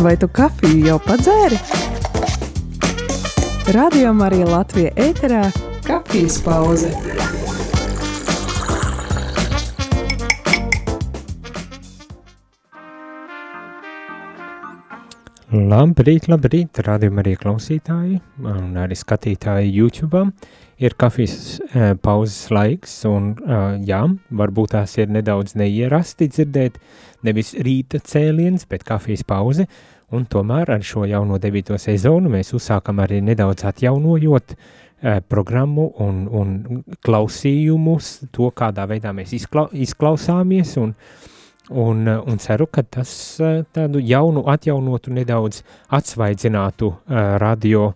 Vai tu kafiju jau padzēri? Radio Marija Latvija ēterā - kafijas pauze. Labrīt, labrīt, rādījumā arī klausītāji un arī skatītāji YouTube. Ir kafijas e, pauzes laiks, un e, jā, varbūt tās ir nedaudz neierasti dzirdēt, nevis rīta cēliens, bet kafijas pauze, un tomēr ar šo jauno debīto sezonu mēs uzsākam arī nedaudz atjaunojot e, programmu un, un klausījumus, to kādā veidā mēs izkla, izklausāmies, un, un, un ceru, ka tas tādu jaunu, atjaunotu, nedaudz atsvaidzinātu radio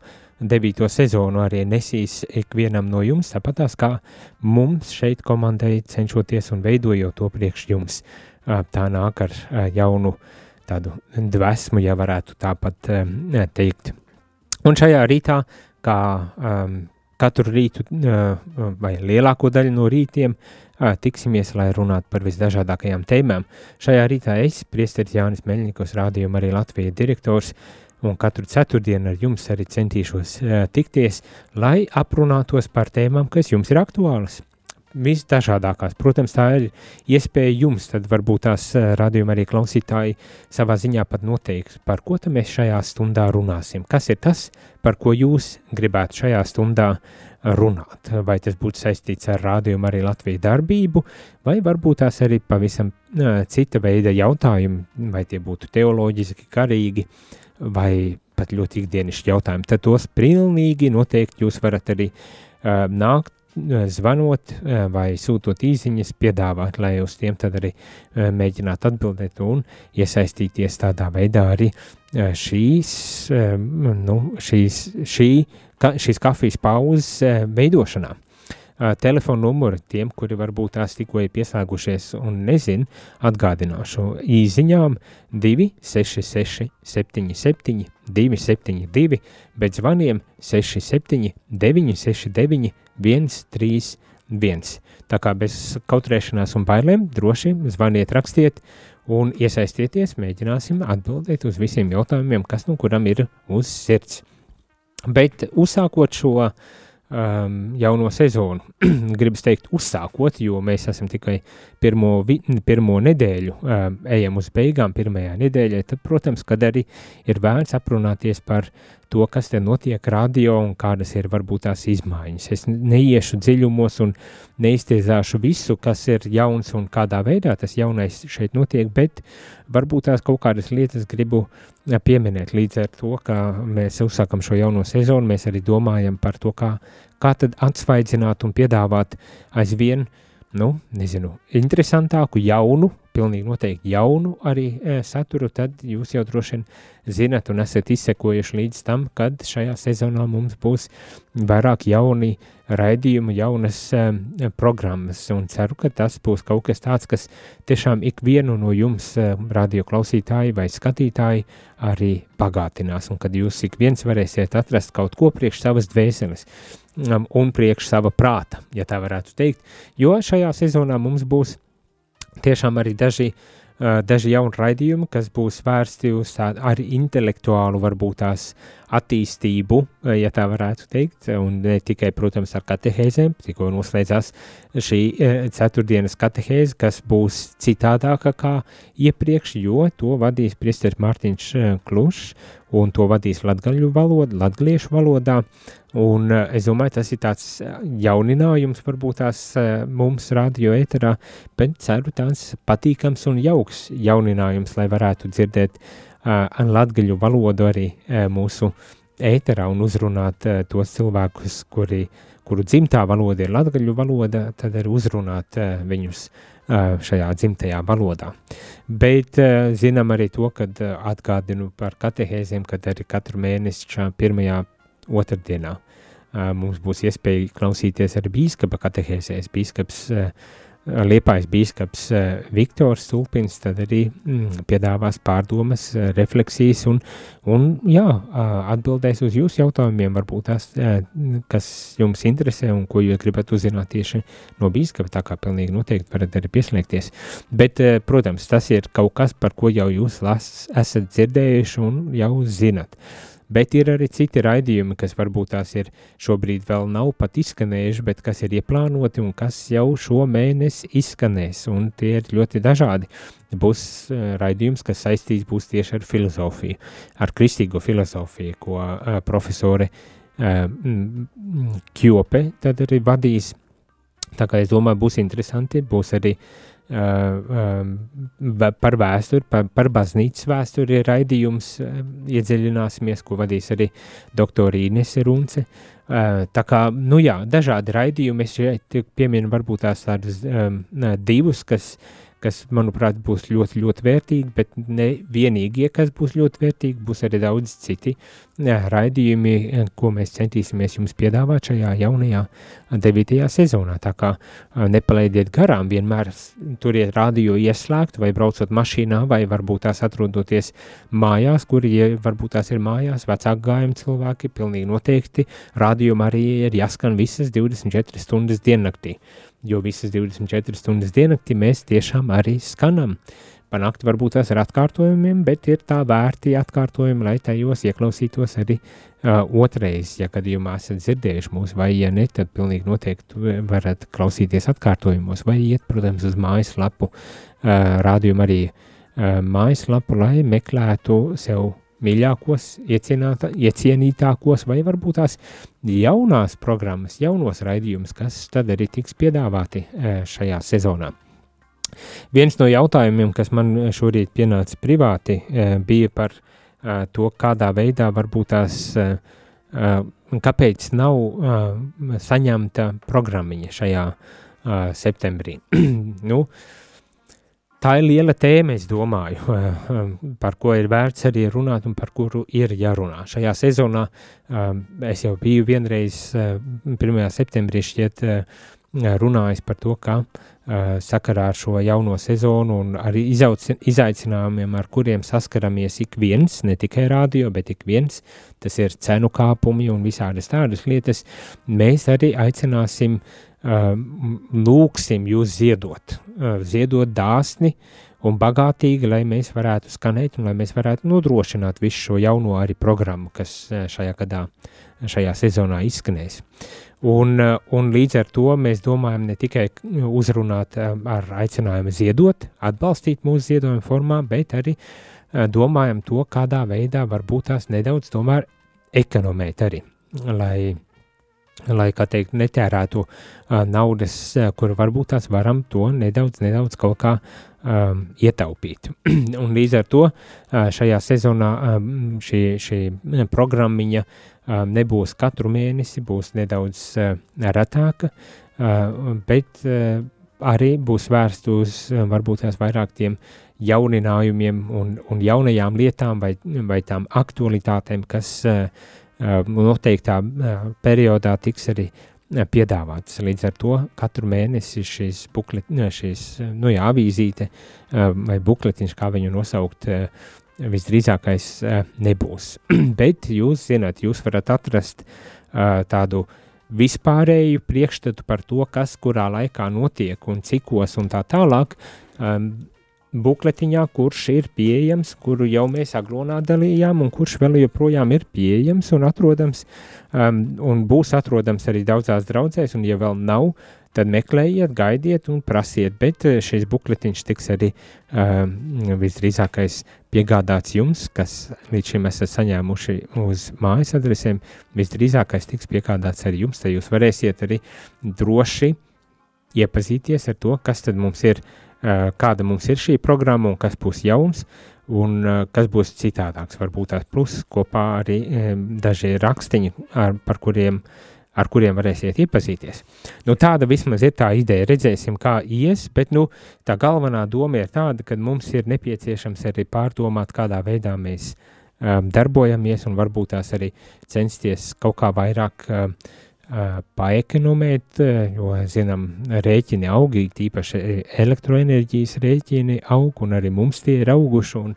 devīto sezonu arī nesīs ikvienam no jums, tāpatās kā mums šeit komandai cenšoties un veidojot to priekš jums. Uh, tā nāk ar uh, jaunu tādu dvesmu, ja varētu tāpat teikt. Un šajā rītā, kā katru rītu uh, vai lielāko daļu no rītiem, tiksimies, lai runātu par visdažādākajām tēmām. Šajā rītā es, priesteris Jānis Meļņikos, rādījuma arī Latvijas direktors, un katru ceturtdienu ar jums arī centīšos tikties, lai aprunātos par tēmām, kas jums ir aktuālas. Visdažādākās. Protams, tā ir iespēja jums, tad varbūt tās radījuma arī klausītāji savā ziņā pat noteiks, par ko mēs šajā stundā runāsim. Kas ir tas, par ko jūs gribētu šajā stundā runāt. Vai tas būtu saistīts ar rādījumu arī Latvijas darbību, vai varbūt tās arī pavisam uh, cita veida jautājumi, vai tie būtu teoloģiski, karīgi, vai pat ļoti ikdienišķi jautājumi. Tad tos pilnīgi noteikti jūs varat arī uh, nākt zvanot vai sūtot īsiņas, piedāvāt, lai uz tiem tad arī mēģinātu atbildēt un iesaistīties tādā veidā arī šīs, nu, šīs, šī ka, šīs kafijas pauzes eh, veidošanā. Telefona numuru tiem, kuri varbūt tās tikko ir pieslēgušies un nezin, atgādināšu īziņām 266 77 272, bet zvaniem 67 969 131. Tā kā bez kautrēšanās un bailēm droši zvaniet, rakstiet un iesaistieties, mēģināsim atbildēt uz visiem jautājumiem, kas no kuram ir uz sirds. Bet uzsākot šo um, jauno sezonu, gribas teikt, uzsākot, jo mēs esam tikai pirmo, vi, pirmo nedēļu, um, ejam uz beigām, pirmajā nedēļā, tad, protams, kad arī ir vērts aprunāties par to, kas te notiek radio un kādas ir varbūt tās izmaiņas. Es neiešu dziļumos un neiztiezāšu visu, kas ir jauns un kādā veidā tas jaunais šeit notiek, bet varbūt tās kaut kādas lietas gribu pieminēt līdz ar to, ka mēs uzsākam šo jauno sezonu, mēs arī domājam par to, kā, kā tad atsvaidzināt un piedāvāt aizvien, nu, nezinu, interesantāku, jaunu, pilnīgi noteikti jaunu arī e, saturu, tad jūs jau droši vien zinat un esat izsekojuši līdz tam, kad šajā sezonā mums būs vairāk jauni raidījumi, jaunas e, programmas, un ceru, ka tas būs kaut kas tāds, kas tiešām ikvienu no jums, e, radio klausītāji vai skatītāji, arī pagātinās, un kad jūs ik viens varēsiet atrast kaut ko priekš savas dvēseles un priekš sava prāta, ja tā varētu teikt, jo šajā sezonā mums būs tiešām arī daži, uh, daži jauni raidījumi, kas būs vērsti uz tādu arī intelektuālu, varbūt tās attīstību, ja tā varētu teikt, un ne tikai, protams, ar katehēzēm, tikko noslēdzās šī ceturtdienas katehēze, kas būs citādāka kā iepriekš, jo to vadīs priesteris Mārtiņš Klušs, un to vadīs latgaļu valoda, latgaliešu valodā, un es domāju, tas ir tāds jauninājums, varbūt tās mums radio ēterā, bet ceru tās patīkams un jauks jauninājums, lai varētu dzirdēt uh, latgaļu valodu arī mūsu ēterā un uzrunāt tos cilvēkus, kuri, kuru dzimtā valoda ir latgaļu valoda, tad arī uzrunāt viņus šajā dzimtajā valodā. Bet zinām arī to, kad atgādinu par katehēzēm, kad arī katru mēnesi šā pirmajā otrdienā mums būs iespēja klausīties arī bīskapa katehēzēs. Bīskaps Liepais bīskaps Viktors Stulpins tad arī mm, piedāvās pārdomas, refleksijas un, un jā, atbildēs uz jūsu jautājumiem, varbūt tās, kas jums interesē un ko jūs gribat uzzināt tieši no bīskapa, tā kā pilnīgi noteikti varat arī pieslēgties. Bet, protams, tas ir kaut kas, par ko jau jūs las, esat dzirdējuši un jau zinat. Uh, bet ir arī citi raidījumi, kas varbūt tās ir šobrīd vēl nav pat izskanējuši, bet kas ir ieplānoti un kas jau šo mēnesi izskanēs, un tie ir ļoti dažādi. Būs uh, raidījums, kas saistīts būs tieši ar filozofiju, ar kristīgo filozofiju, ko uh, profesore uh, Kjope tad arī vadīs. Tā kā es domāju, būs interesanti, būs arī uh, par vēsturi, par, par baznīcas vēsturi ir raidījums, iedziļināsimies, ko vadīs arī doktora Inese Runce. Tā kā, nu jā, dažādi raidījumi, es šeit pieminu varbūt tās tādas um, divus, kas kas, manuprāt, būs ļoti, ļoti vērtīgi, bet ne vienīgie, kas būs ļoti vērtīgi, būs arī daudz citi jā, raidījumi, ko mēs centīsimies jums piedāvāt šajā jaunajā devītajā sezonā. Tā kā nepalaidiet garām, vienmēr turiet radio ieslēgt vai braucot mašīnā, vai varbūt tās atrodoties mājās, kur ja varbūt tās ir mājās, vecāku gājumu cilvēki, pilnīgi noteikti radio arī ir jāskan visas 24 stundas diennaktī jo visas 24 stundas diennaktī mēs tiešām arī skanam. Panākt varbūt tās ar atkārtojumiem, bet ir tā vērti atkārtojumi, lai tajos ieklausītos arī uh, otrais, ja gadījumā esat dzirdējuši mūs, vai ja ne, tad pilnīgi noteikti varat klausīties atkārtojumos, vai iet, protams, uz mājaslapu, uh, rādījumu arī uh, mājaslapu, lai meklētu sev mīļākos, iecienītākos, vai varbūt tās jaunās programmas, jaunos raidījumus, kas tad arī tiks piedāvāti e, šajā sezonā. Viens no jautājumiem, kas man šorīt pienāca privāti, e, bija par e, to, kādā veidā varbūt tās, kāpēc nav saņemta programmiņa šajā septembrī. nu, uh, tā ir liela tēma, es domāju, par ko ir vērts arī runāt un par kuru ir jārunā. Šajā sezonā um, es jau biju vienreiz 1. Uh, septembrī šķiet uh, runājis par to, ka uh, sakarā ar šo jauno sezonu un arī izaicinājumiem, ar kuriem saskaramies ik viens, ne tikai rādio, bet ik viens, tas ir cenu kāpumi un visādas tādas lietas, mēs arī aicināsim uh, lūksim jūs ziedot, ziedot dāsni un bagātīgi, lai mēs varētu skanēt un lai mēs varētu nodrošināt visu šo jauno arī programmu, kas šajā gadā, šajā sezonā izskanēs. Un, un līdz ar to mēs domājam ne tikai uzrunāt ar aicinājumu ziedot, atbalstīt mūsu ziedojumu formā, bet arī domājam to, kādā veidā varbūt tās nedaudz tomēr ekonomēt arī, lai lai, kā teikt, netērētu uh, naudas, kur varbūt tās varam to nedaudz, nedaudz kaut kā um, ietaupīt. un līdz ar to šajā sezonā um, šī, šī programmiņa um, nebūs katru mēnesi, būs nedaudz uh, retāka, uh, bet uh, arī būs vērst uz uh, varbūt tās vairāk tiem jauninājumiem un, un jaunajām lietām vai, vai tām aktualitātēm, kas uh, noteiktā periodā tiks arī piedāvāts. Līdz ar to katru mēnesi šīs, buklet, šīs nu jā, avīzīte vai bukletiņš, kā viņu nosaukt, visdrīzākais nebūs. Bet jūs zināt, jūs varat atrast tādu vispārēju priekšstatu par to, kas kurā laikā notiek un cikos un tā tālāk bukletiņā, kurš ir pieejams, kuru jau mēs aglonā dalījām un kurš vēl joprojām ir pieejams un atrodams um, un būs atrodams arī daudzās draudzēs, un ja vēl nav, tad meklējiet, gaidiet un prasiet, bet uh, šis bukletiņš tiks arī um, visdrīzākais piegādāts jums, kas līdz šim esat saņēmuši uz mājas adresēm, visdrīzākais tiks piegādāts arī jums, tad jūs varēsiet arī droši iepazīties ar to, kas tad mums ir uh, Eh, kāda mums ir šī programma un kas būs jauns, un uh, kas būs citādāks. Varbūt tās plus kopā arī um, daži rakstiņi, ar, par kuriem, ar kuriem varēsiet iepazīties. Nu, tāda vismaz ir tā ideja. Redzēsim, kā ies, bet nu, tā galvenā doma ir tāda, ka mums ir nepieciešams arī pārdomāt, kādā veidā mēs um, darbojamies un varbūt tās arī censties kaut kā vairāk uh, paekonomēt, jo, zinām, rēķini augi, tīpaši elektroenerģijas rēķini aug, un arī mums tie ir auguši, un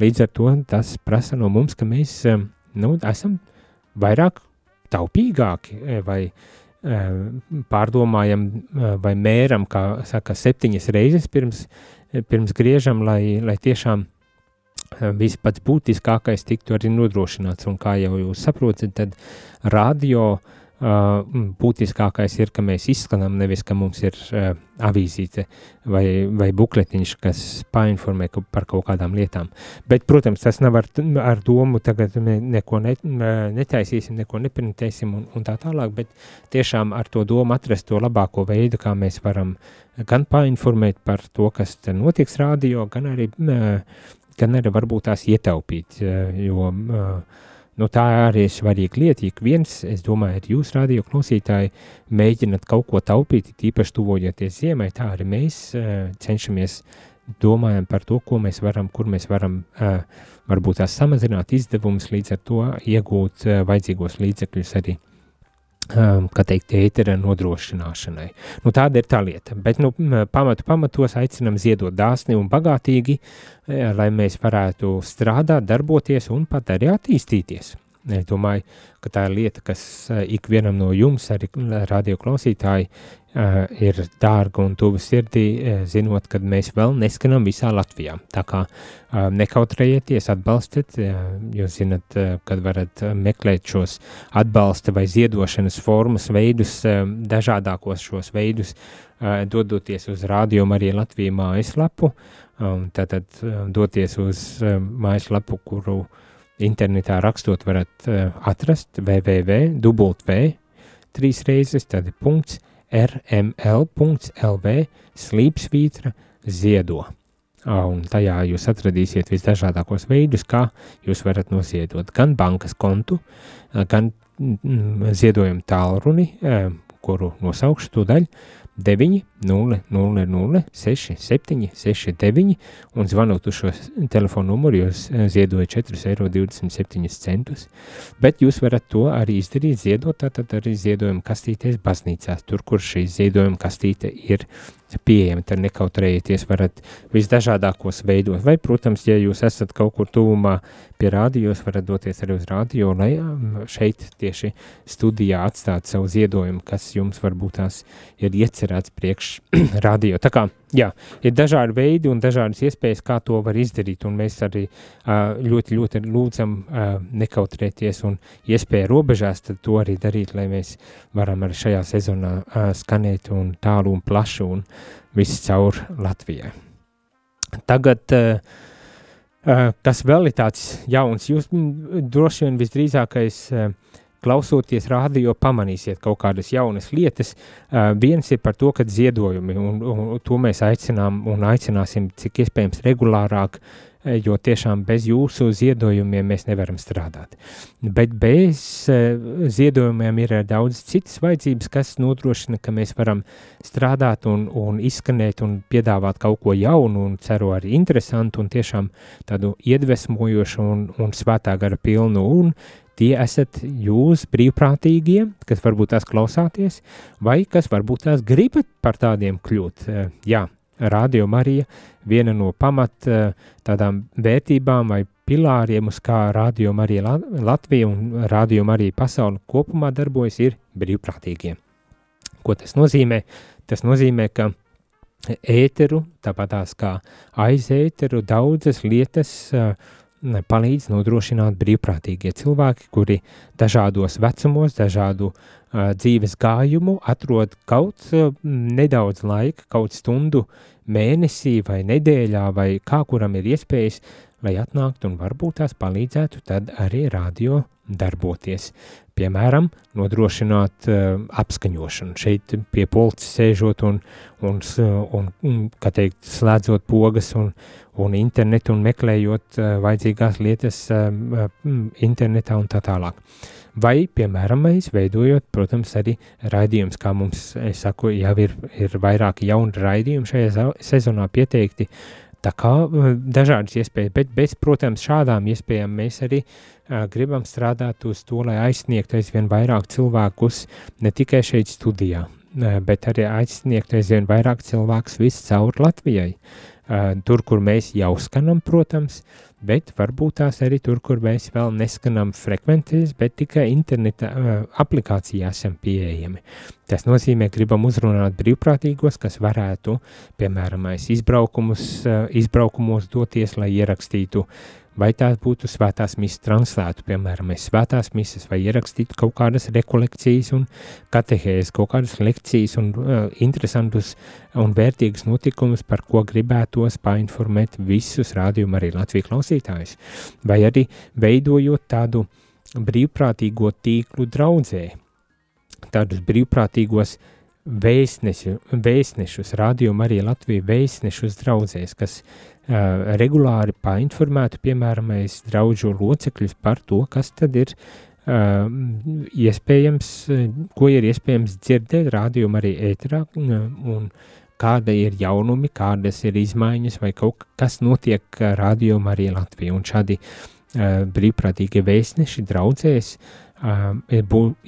līdz ar to tas prasa no mums, ka mēs, nu, esam vairāk taupīgāki vai pārdomājam vai mēram, kā saka, septiņas reizes pirms, pirms griežam, lai, lai tiešām viss pats būtiskākais tiktu arī nodrošināts, un kā jau jūs saprotat, tad radio uh, būtiskākais ir, ka mēs izskanām, nevis ka mums ir uh, avīzīte vai, vai bukletiņš, kas painformē par kaut kādām lietām. Bet, protams, tas nav ar, ar domu, tagad neko ne, netaisīsim, neko neprintēsim un, un tā tālāk, bet tiešām ar to domu atrast to labāko veidu, kā mēs varam gan painformēt par to, kas notiks rādio, gan arī, gan arī varbūt tās ietaupīt, jo uh, Nu, tā arī ir svarīga lieta. Ik viens, es domāju, ir jūs, radio klausītāji, mēģināt kaut ko taupīt, tīpaši tuvojoties ziemai. Tā arī mēs uh, cenšamies domājam par to, ko mēs varam, kur mēs varam uh, varbūt tās samazināt izdevumus, līdz ar to iegūt uh, vajadzīgos līdzekļus arī um, kā teikt, ētera nodrošināšanai. Nu, tāda ir tā lieta. Bet, nu, pamatu pamatos aicinam ziedot dāsni un bagātīgi, e, lai mēs varētu strādāt, darboties un pat arī attīstīties. Es domāju, ka tā ir lieta, kas e, ikvienam no jums, arī radio klausītāji, uh, ir dārga un tuva sirdī, uh, zinot, ka mēs vēl neskanam visā Latvijā. Tā kā uh, nekautrējieties, atbalstiet, uh, jūs zinat, uh, kad varat meklēt šos atbalsta vai ziedošanas formas veidus, uh, dažādākos šos veidus, uh, dodoties uz Radio Marija Latvija mājaslapu, um, tātad uh, doties uz uh, mājaslapu, kuru internetā rakstot varat uh, atrast www, trīs reizes, tad punkts, rml.lv slīpsvītra ziedo. Un tajā jūs atradīsiet visdažādākos veidus, kā jūs varat noziedot gan bankas kontu, gan ziedojumu tālruni, kuru nosaukšu tūdaļ, 9, 0, 0, 0, 6, 7, 6, 9 un zvanot uz šo telefonu numuru, jūs ziedojat 4,27 eiro. Bet jūs varat to arī izdarīt, ziedot tātad arī ziedojuma kastītēs baznīcās, tur, kur šī ziedojuma kastīte ir pieejami, tad nekautrējieties, varat visdažādākos veidos. Vai, protams, ja jūs esat kaut kur tuvumā pie rādījos, varat doties arī uz rādio, lai um, šeit tieši studijā atstāt savu ziedojumu, kas jums varbūt tās ir iecerēts priekš rādio. Tā kā Jā, ir dažādi veidi un dažādas iespējas, kā to var izdarīt, mēs arī uh, ļoti, ļoti lūdzam uh, nekautrēties un iespēja robežās to arī darīt, lai mēs varam arī šajā sezonā uh, skanēt un tālu un plašu un viss caur Latvijai. Tagad, kas vēl ir tāds jauns, jūs droši vien visdrīzākais klausoties rādio, pamanīsiet kaut kādas jaunas lietas. Uh, viens ir par to, ka ziedojumi, un, un to mēs aicinām un aicināsim cik iespējams regulārāk, jo tiešām bez jūsu ziedojumiem mēs nevaram strādāt. Bet bez ziedojumiem ir daudz citas vajadzības, kas nodrošina, ka mēs varam strādāt un, un izskanēt un piedāvāt kaut ko jaunu un ceru arī interesantu un tiešām tādu iedvesmojošu un, un svētā gara pilnu un tie esat jūs brīvprātīgie, kas varbūt tās klausāties, vai kas varbūt tās gribat par tādiem kļūt. Eh, jā, Radio Marija viena no pamat eh, tādām vērtībām vai pilāriem, uz kā Radio Marija Latvija un Radio Marija pasauli kopumā darbojas, ir brīvprātīgie. Ko tas nozīmē? Tas nozīmē, ka ēteru, tāpat tās kā aiz ēteru, daudzas lietas uh, palīdz nodrošināt brīvprātīgie cilvēki, kuri dažādos vecumos, dažādu uh, dzīves gājumu atrod kaut uh, nedaudz laika, kaut stundu mēnesī vai nedēļā vai kā kuram ir iespējas, lai atnāktu un varbūt tās palīdzētu tad arī radio darboties. Piemēram, nodrošināt uh, apskaņošanu. Šeit pie polces sēžot un, un, un, un kā teikt, slēdzot pogas un, un internetu un meklējot uh, vajadzīgās lietas uh, internetā un tā tālāk. Vai, piemēram, mēs veidojot, protams, arī raidījums, kā mums, es saku, jau ir, ir vairāki jauni raidījumi šajā sezonā pieteikti, Tā kā dažādas iespējas, bet bez, protams, šādām iespējām mēs arī uh, gribam strādāt uz to, lai aizsniegtu aizvien vairāk cilvēkus ne tikai šeit studijā, uh, bet arī aizsniegtu aizvien vairāk cilvēkus viscaur Latvijai. Uh, tur, kur mēs jau skanam, protams, bet varbūt tās arī tur, kur mēs vēl neskanam frekvences, bet tikai interneta uh, aplikācijā esam pieejami. Tas nozīmē, gribam uzrunāt brīvprātīgos, kas varētu, piemēram, izbraukumus, uh, izbraukumos doties, lai ierakstītu uh, vai tās būtu svētās misijas translētu, piemēram, mēs svētās misijas vai ierakstītu kaut kādas rekolekcijas un katehēzes, kaut kādas lekcijas un uh, interesantus un vērtīgus notikumus, par ko gribētos painformēt visus rādījumu arī Latviju klausītājus, vai arī veidojot tādu brīvprātīgo tīklu draudzē, tādus brīvprātīgos vēstnešu, vēstnešus, rādījumu arī Latviju vēstnešus draudzēs, kas uh, regulāri painformētu, piemēram, mēs draudžu locekļus par to, kas tad ir iespējams, ko ir iespējams dzirdēt rādījumu arī ēterā, un kāda ir jaunumi, kādas ir izmaiņas vai kaut kas notiek rādījumu arī Latviju, un šādi brīvprātīgie vēstneši draudzēs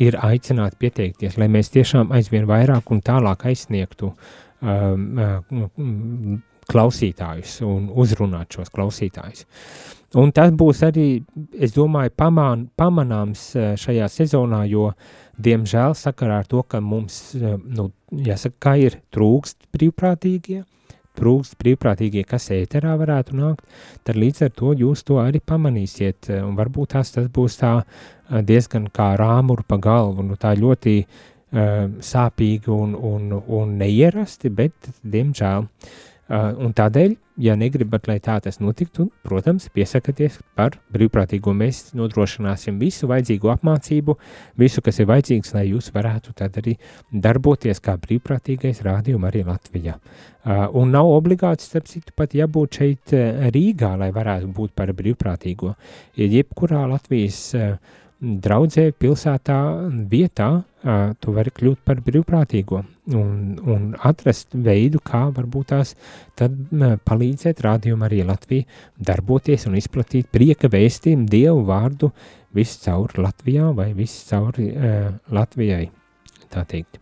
ir, aicināti pieteikties, lai mēs tiešām aizvien vairāk un tālāk aizsniegtu klausītājus un uzrunāt šos klausītājus. Un tas būs arī, es domāju, paman, pamanāms eh, šajā sezonā, jo, diemžēl, sakarā ar to, ka mums, eh, nu, jāsaka, kā ir trūkst brīvprātīgie, trūkst brīvprātīgie, kas ēterā varētu nākt, tad līdz ar to jūs to arī pamanīsiet, eh, un varbūt tās tas būs tā diezgan kā rāmuru pa galvu, nu tā ļoti uh, sāpīgi un, un, un neierasti, bet, diemžēl, uh, un tādēļ, ja negribat, lai tā tas notiktu, protams, piesakieties par brīvprātīgo. Mēs nodrošināsim visu vajadzīgo apmācību, visu, kas ir vajadzīgs, lai jūs varētu tad arī darboties kā brīvprātīgais rādījums arī Latvijā. Uh, un nav obligāti, starp citu, pat jābūt šeit uh, Rīgā, lai varētu būt par brīvprātīgo. Jebkurā Latvijas draudzē, pilsētā, vietā, tu vari kļūt par brīvprātīgo un, un atrast veidu, kā varbūt tās tad palīdzēt rādījumu arī Latviju darboties un izplatīt prieka vēstījumu Dievu vārdu viscaur Latvijā vai viscaur uh, Latvijai, tā teikt.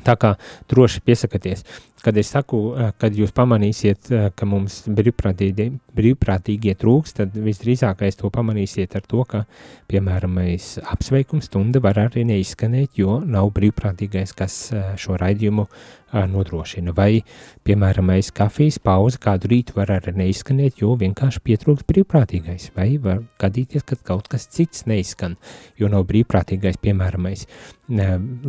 Tā kā droši piesakieties. Kad es saku, kad jūs pamanīsiet, ka mums brīvprātīgie, brīvprātīgie trūks, tad visdrīzākais to pamanīsiet ar to, ka, piemēram, apsveikums stunda var arī neizskanēt, jo nav brīvprātīgais, kas šo raidījumu nodrošina. Vai, piemēram, kafijas pauzi kādu rītu var arī neizskanēt, jo vienkārši pietrūks brīvprātīgais. Vai var gadīties, ka kaut kas cits neizskan, jo nav brīvprātīgais, piemēram,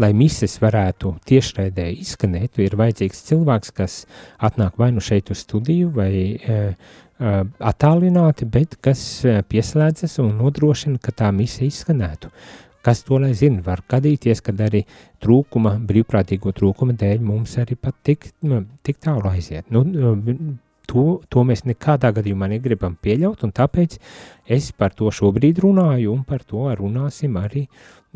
lai mises varētu tiešraidē izskanēt, ir vajadzīgs cilvēks, kas atnāk vai nu šeit uz studiju, vai attālināti, bet kas pieslēdzas un nodrošina, ka tā misija izskanētu. Kas to lai zina, var gadīties, kad arī trūkuma, brīvprātīgo trūkuma dēļ mums arī pat tik, tik tālu aiziet. Nu, to, to mēs nekādā gadījumā negribam pieļaut, un tāpēc es par to šobrīd runāju, un par to runāsim arī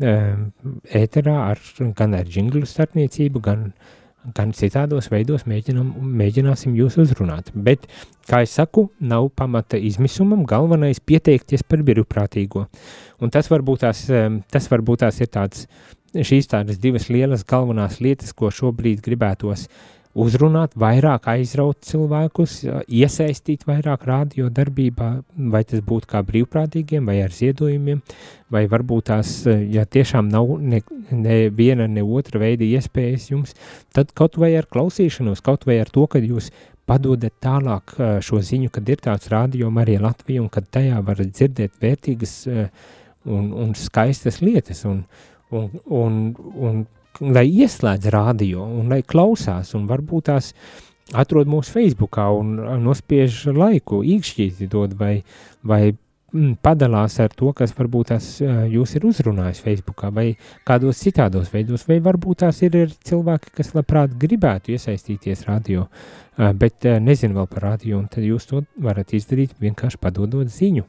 ēterā ar, gan ar džinglu starpniecību, gan uh, gan citādos veidos mēģinam, mēģināsim jūs uzrunāt. Bet, kā es saku, nav pamata izmisumam, galvenais pieteikties par brīvprātīgo. Un tas varbūt tās, tas varbūt tās ir tāds, šīs tādas divas lielas galvenās lietas, ko šobrīd gribētos uh, uzrunāt, vairāk aizraut cilvēkus, iesaistīt vairāk rādio darbībā, vai tas būtu kā brīvprātīgiem, vai ar ziedojumiem, vai varbūt tās, ja tiešām nav ne, ne viena, ne otra veida iespējas jums, tad kaut vai ar klausīšanos, kaut vai ar to, ka jūs padodat tālāk šo ziņu, kad ir tāds rādio arī Latvija, un kad tajā var dzirdēt vērtīgas un, un skaistas lietas, un, un, un, un lai ieslēdz radio un lai klausās un varbūt tās atrod mūsu Facebookā un nospiež laiku, īkšķīti dod vai, vai padalās ar to, kas varbūt tās jūs ir uzrunājis Facebookā vai kādos citādos veidos, vai varbūt tās ir, ir cilvēki, kas labprāt gribētu iesaistīties radio, bet nezinu vēl par radio, un tad jūs to varat izdarīt vienkārši padodot ziņu,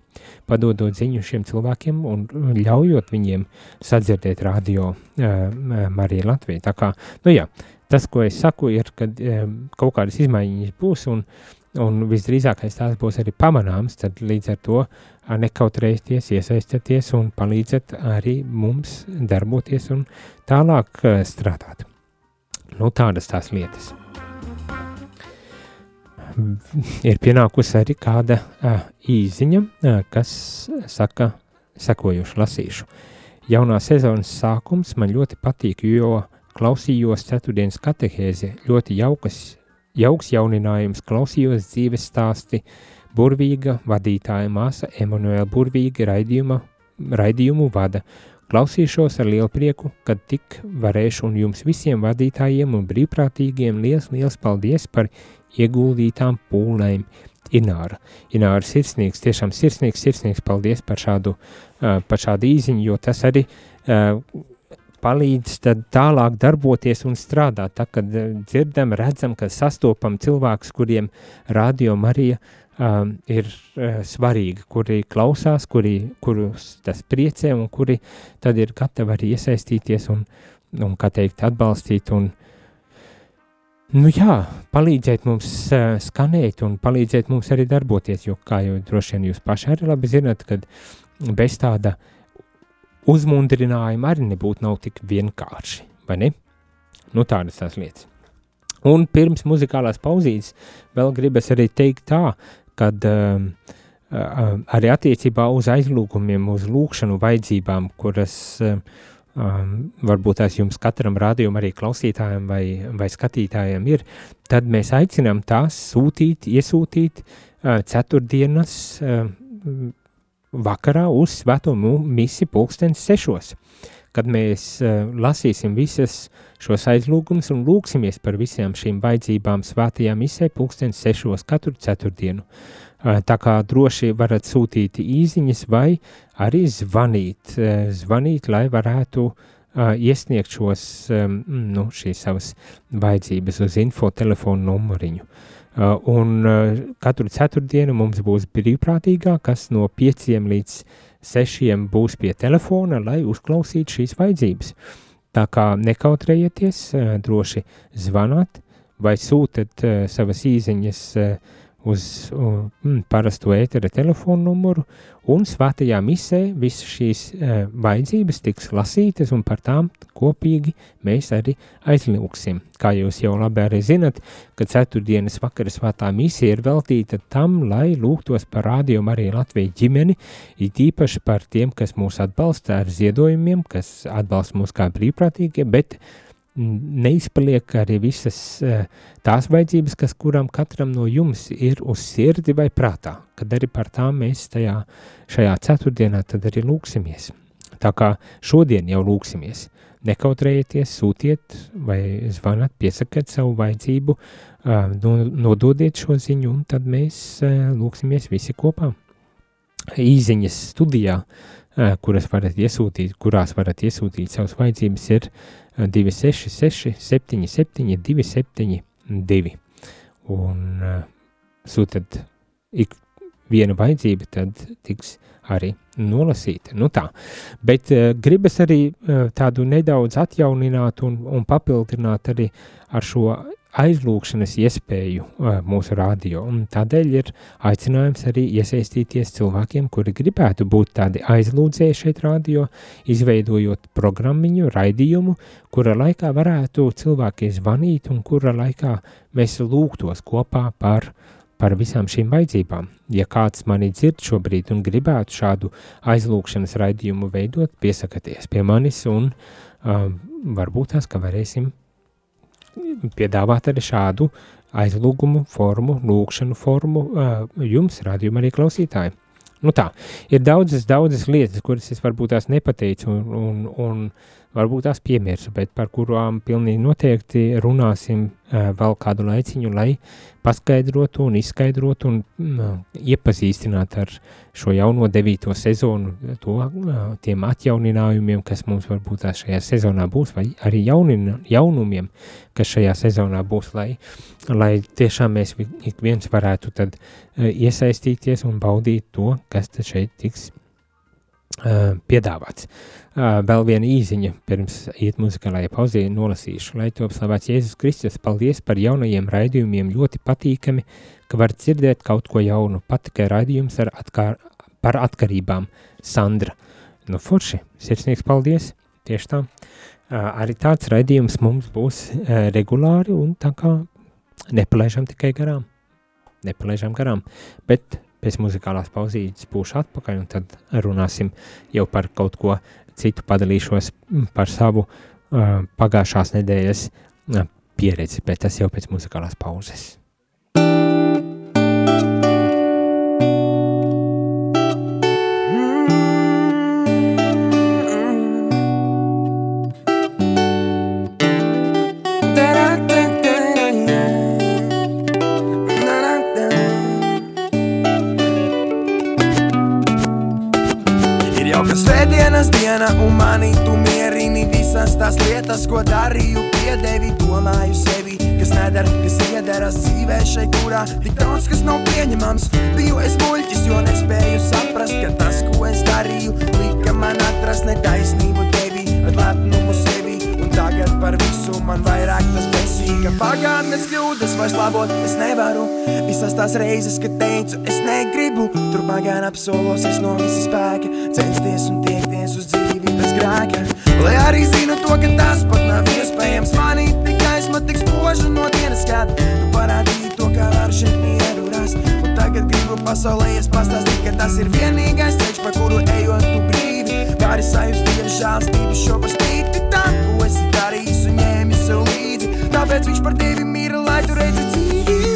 padodot ziņu šiem cilvēkiem un ļaujot viņiem sadzirdēt radio Marija Latvija. Tā kā, nu jā, tas, ko es saku, ir, kad kaut kādas izmaiņas būs un un visdrīzākais tās būs arī pamanāms, tad līdz ar to nekautrējieties, iesaistieties un palīdzat arī mums darboties un tālāk strādāt. Nu, tādas tās lietas. Ir pienākusi arī kāda īziņa, kas saka sekojuši lasīšu. Jaunā sezonas sākums man ļoti patīk, jo klausījos ceturtdienas katehēzi, ļoti jaukas, jauks jauninājums, klausījos dzīves stāsti, burvīga vadītāja māsa Emanuela Burvīga raidījuma, raidījumu vada, Klausīšos ar lielu prieku, kad tik varēšu un jums visiem vadītājiem un brīvprātīgiem liels, liels paldies par ieguldītām pūlēm. Ināra. Ināra sirsnīgs, tiešām sirsnīgs, sirsnīgs paldies par šādu, uh, par šādu īziņu, jo tas arī uh, palīdz tālāk darboties un strādāt. Tā, kad dzirdam, redzam, ka sastopam cilvēkus, kuriem radio Marija um, ir uh, svarīga, kuri klausās, kuri, kurus tas priecē un kuri tad ir gatavi arī iesaistīties un, un kā teikt, atbalstīt un, nu jā, palīdzēt mums uh, skanēt un palīdzēt mums arī darboties, jo, kā jau droši vien jūs paši arī labi zinat, kad bez tāda uzmundrinājuma arī nebūtu nav tik vienkārši, vai ne? Nu tādas tās lietas. Un pirms muzikālās pauzītes vēl gribas arī teikt tā, kad uh, uh, arī attiecībā uz aizlūgumiem, uz lūkšanu vajadzībām, kuras uh, um, varbūt tās jums katram rādījumam, arī klausītājiem vai, vai skatītājiem ir, tad mēs aicinām tās sūtīt, iesūtīt uh, ceturtdienas uh, vakarā uz svēto misi pulkstens sešos, kad mēs uh, lasīsim visas šos aizlūgumus un lūksimies par visām šīm vajadzībām svētajā misē pulkstens sešos katru ceturtdienu. Uh, tā kā droši varat sūtīt īziņas vai arī zvanīt, uh, zvanīt, lai varētu iesniegt šos, nu, šīs savas vajadzības uz info telefonu numuriņu. Uh, un uh, katru ceturtdienu mums būs brīvprātīgā, kas no pieciem līdz sešiem būs pie telefona, lai uzklausītu šīs vajadzības. Tā kā nekautrējieties, uh, droši zvanāt vai sūtat savas īziņas uz mm, parasto ētera telefonu numuru, un svētajā misē visas šīs e, vajadzības tiks lasītas, un par tām kopīgi mēs arī aizlūksim. Kā jūs jau labi arī zinat, ka ceturtdienas vakara svētā misija ir veltīta tam, lai lūgtos par rādījumu arī Latviju ģimeni, it īpaši par tiem, kas mūs atbalsta ar ziedojumiem, kas atbalsta mūs kā brīvprātīgie, bet neizpaliek arī visas eh, tās vajadzības, kas kuram katram no jums ir uz sirdi vai prātā, kad arī par tām mēs tajā, šajā ceturtdienā tad arī lūksimies. Tā kā šodien jau lūksimies, nekautrējieties, sūtiet vai zvanat, piesakiet savu vajadzību, nododiet šo ziņu un tad mēs eh, lūksimies visi kopā. Īziņas studijā, kuras varat iesūtīt, kurās varat iesūtīt savas vajadzības, ir 266, 77, 272. Un uh, sūtat ik viena vajadzība, tad tiks arī nolasīta. Nu tā, bet uh, gribas arī uh, tādu nedaudz atjaunināt un, un papildināt arī ar šo aizlūkšanas iespēju uh, mūsu radio, un tādēļ ir aicinājums arī iesaistīties cilvēkiem, kuri gribētu būt tādi aizlūdzēji šeit radio, izveidojot programmiņu, raidījumu, kura laikā varētu cilvēki zvanīt un kura laikā mēs lūgtos kopā par par visām šīm vajadzībām. Ja kāds mani dzird šobrīd un gribētu šādu aizlūkšanas raidījumu veidot, piesakieties pie manis un um, varbūt tās, ka varēsim piedāvāt arī šādu aizlūgumu formu, lūkšanu formu jums, rādījumā arī klausītāji. Nu tā, ir daudzas, daudzas lietas, kuras es varbūt tās nepateicu un, un, un varbūt tās piemirsu, bet par kurām pilnīgi noteikti runāsim uh, vēl kādu laiciņu, lai paskaidrotu un izskaidrotu un uh, iepazīstinātu ar šo jauno devīto sezonu, to, uh, tiem atjauninājumiem, kas mums varbūt tās šajā sezonā būs, vai arī jaunin, jaunumiem, kas šajā sezonā būs, lai, lai tiešām mēs ik viens varētu tad uh, iesaistīties un baudīt to, kas šeit tiks piedāvāts. Vēl viena īziņa pirms iet muzikālajai pauzē nolasīšu. Lai top slavēts Jēzus Kristus, paldies par jaunajiem raidījumiem, ļoti patīkami ka var dzirdēt kaut ko jaunu. Pat tikai raidījums ar atkār, par atkarībām. Sandra. Nu, forši, sirsnīgs paldies. Tieši tā. Arī tāds raidījums mums būs regulāri un tā kā nepalaižam tikai garām. Nepalaižam garām. Bet pēc muzikālās pauzītes būšu atpakaļ un tad runāsim jau par kaut ko citu, padalīšos par savu uh, pagājušās nedēļas uh, pieredzi, bet tas jau pēc muzikālās pauzes. Visas tās lietas, ko darīju, piedevi, domāju sevi, kas nedara, kas iederas dzīvē šeit, kurā tik daudz kas nav pieņemams. Biju es muļķis, jo nespēju saprast, ka tas, ko es darīju, lika man atrast netaisnību tevi, ar lepnumu sevi, un tagad par visu man vairāk tas besīga. Pagātnes kļūdas vairs labot es nevaru, visas tās reizes, kad teicu, es negribu, tur pagāna apsolos es no visi spēka, censties un tiekties uz dzīvi grēka Lai arī zinu to, ka tas pat nav iespējams. Manīt tik gaisma, tik spoža no dienas skata. Tu parādīji to, kā var šeit mieru rast. Un tagad gribu pasaulē es pastāstīt, ka tas ir vienīgais ceļš, pa kuru ejot tu brīvi Vari sajust Dieva žālstību šo par spīti tam, ko esi darījis un ņēmis sev līdzi. Tāpēc viņš par tevi mīra, lai tu redzi dzīvi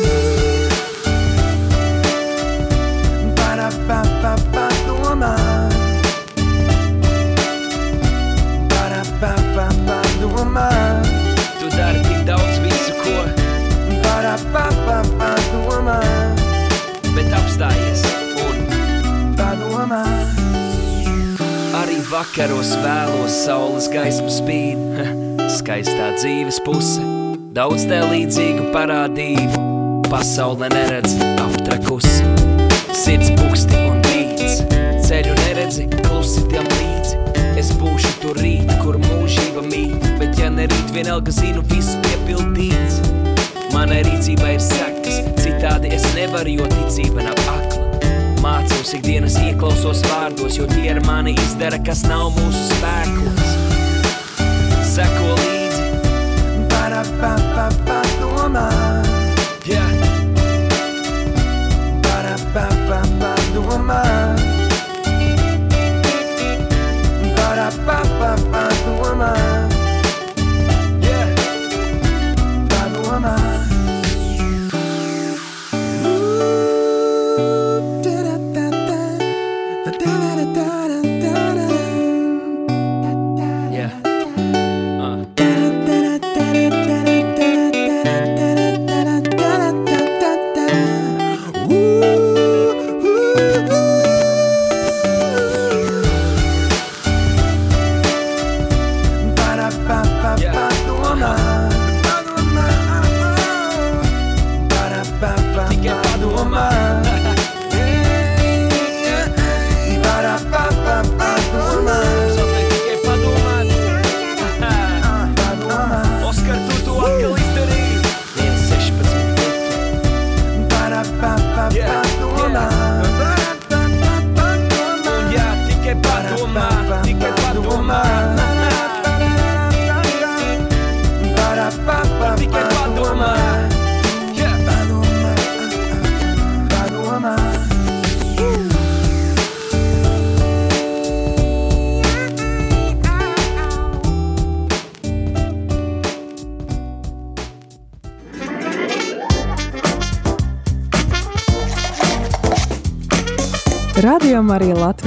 vakaros vēlos saules gaismu spīd, skaistā dzīves puse, daudz te līdzīgu parādību, pasaule neredz aptrakusi, sirds puksti un bīts, ceļu neredzi, klusi tiem līdzi, es būšu tur rīt, kur mūžība mīt, bet ja ne rīt vienalga zinu, viss piepildīts, manai rīcībai ir sekas, citādi es nevaru, jo ticība nav akla. Mācos ikdienas ieklausos vārdos, jo tie ar mani izdara, kas nav mūsu spēkos. Seko līdzi. Para, pa, pa, pa, domā. Yeah. Para, pa, pa, pa, domā. Para, pa, pa, pa, domā.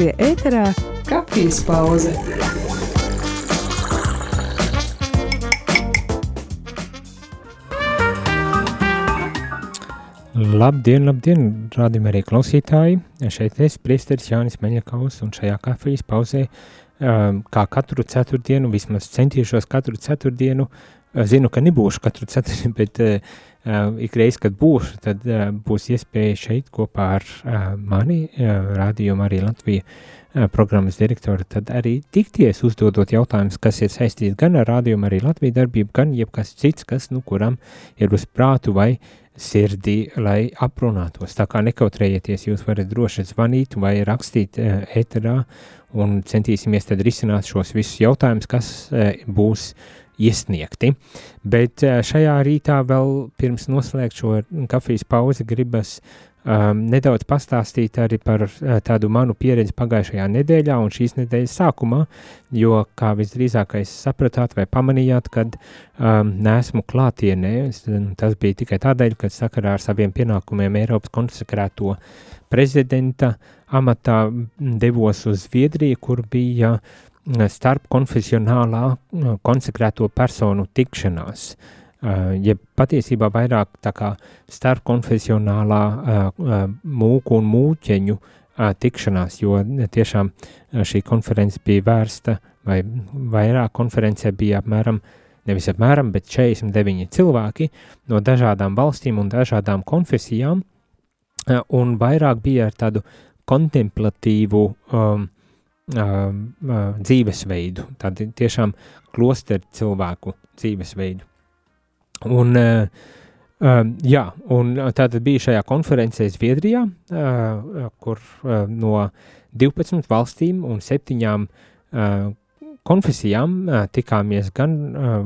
Marija Latvija ēterā - kafijas pauze. Labdien, labdien, rādījumā arī klausītāji. Šeit es, priesteris Jānis Meņakaus, un šajā kafijas pauzē, um, kā katru ceturtdienu, vismaz centīšos katru ceturtdienu, uh, zinu, ka nebūšu katru ceturtdienu, bet uh, uh, ikreiz, kad būšu, tad uh, būs iespēja šeit kopā ar uh, mani, rādījumu arī Latviju programmas direktoru, tad arī tikties uzdodot jautājumus, kas ir saistīti gan ar rādījumu arī Latviju darbību, gan jebkas cits, kas, nu, kuram ir uz prātu vai sirdī, lai aprunātos. Tā kā nekautrējieties, jūs varat droši zvanīt vai rakstīt eterā un centīsimies tad risināt šos visus jautājumus, kas būs iesniegti. Bet uh, šajā rītā vēl pirms noslēgt šo kafijas pauzi gribas um, nedaudz pastāstīt arī par uh, tādu manu pieredzi pagājušajā nedēļā un šīs nedēļas sākumā, jo, kā visdrīzākais sapratāt vai pamanījāt, kad um, nesmu klātienē, tas bija tikai tādēļ, ka sakarā ar saviem pienākumiem Eiropas konsekrēto prezidenta amatā devos uz Zviedriju, kur bija starp konfesionālā konsekrēto personu tikšanās. Uh, ja patiesībā vairāk tā kā starp konfesionālā mūku un mūķeņu tikšanās, jo tiešām šī konference bija vērsta, vai vairāk konferencē bija apmēram, nevis apmēram, bet 49 cilvēki no dažādām valstīm un dažādām konfesijām, un vairāk bija ar tādu kontemplatīvu um, dzīvesveidu, tādu tiešām klosteru cilvēku dzīvesveidu. Un, uh, uh, jā, un tātad bija šajā konferencē Zviedrijā, uh, kur uh, no 12 valstīm un septiņām uh, konfesijām uh, tikāmies gan uh,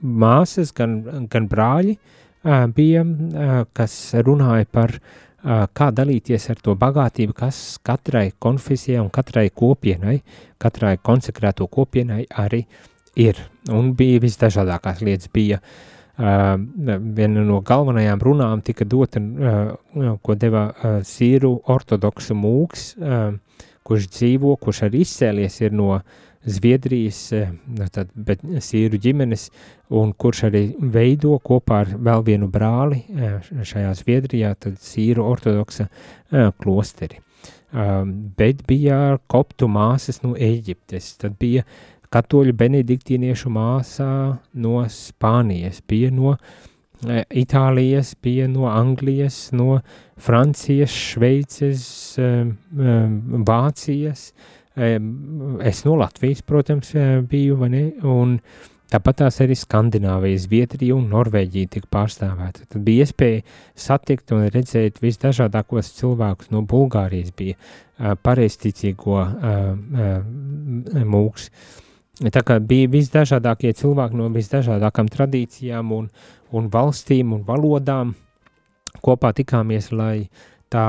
māsas, gan, gan brāļi, uh, bija, uh, kas runāja par uh, kā dalīties ar to bagātību, kas katrai konfesijai un katrai kopienai, katrai konsekrēto kopienai arī ir. Un bija visdažādākās lietas. Bija uh, viena no galvenajām runām tika dota, uh, ko deva uh, sīru ortodoksu mūks, kurš dzīvo, kurš arī izcēlies ir no uh, Zviedrijas eh, tad, sīru ģimenes, un kurš arī veido kopā ar vēl vienu brāli eh, šajā Zviedrijā, tad sīru ortodoksa eh, klosteri. Um, bet bija koptu māsas no Eģiptes, tad bija katoļu benediktīniešu māsā no Spānijas, bija no Itālijas, bija no Anglijas, no Francijas, Šveices, Vācijas, Es no Latvijas, protams, biju, vai ne, un tāpat tās arī Skandināvijas, Zviedrija un Norvēģija tika pārstāvēta. Tad bija iespēja satikt un redzēt visdažādākos cilvēkus no Bulgārijas, bija pareizticīgo mūks. Tā kā bija visdažādākie cilvēki no visdažādākām tradīcijām un, un valstīm un valodām, kopā tikāmies, lai uh, tā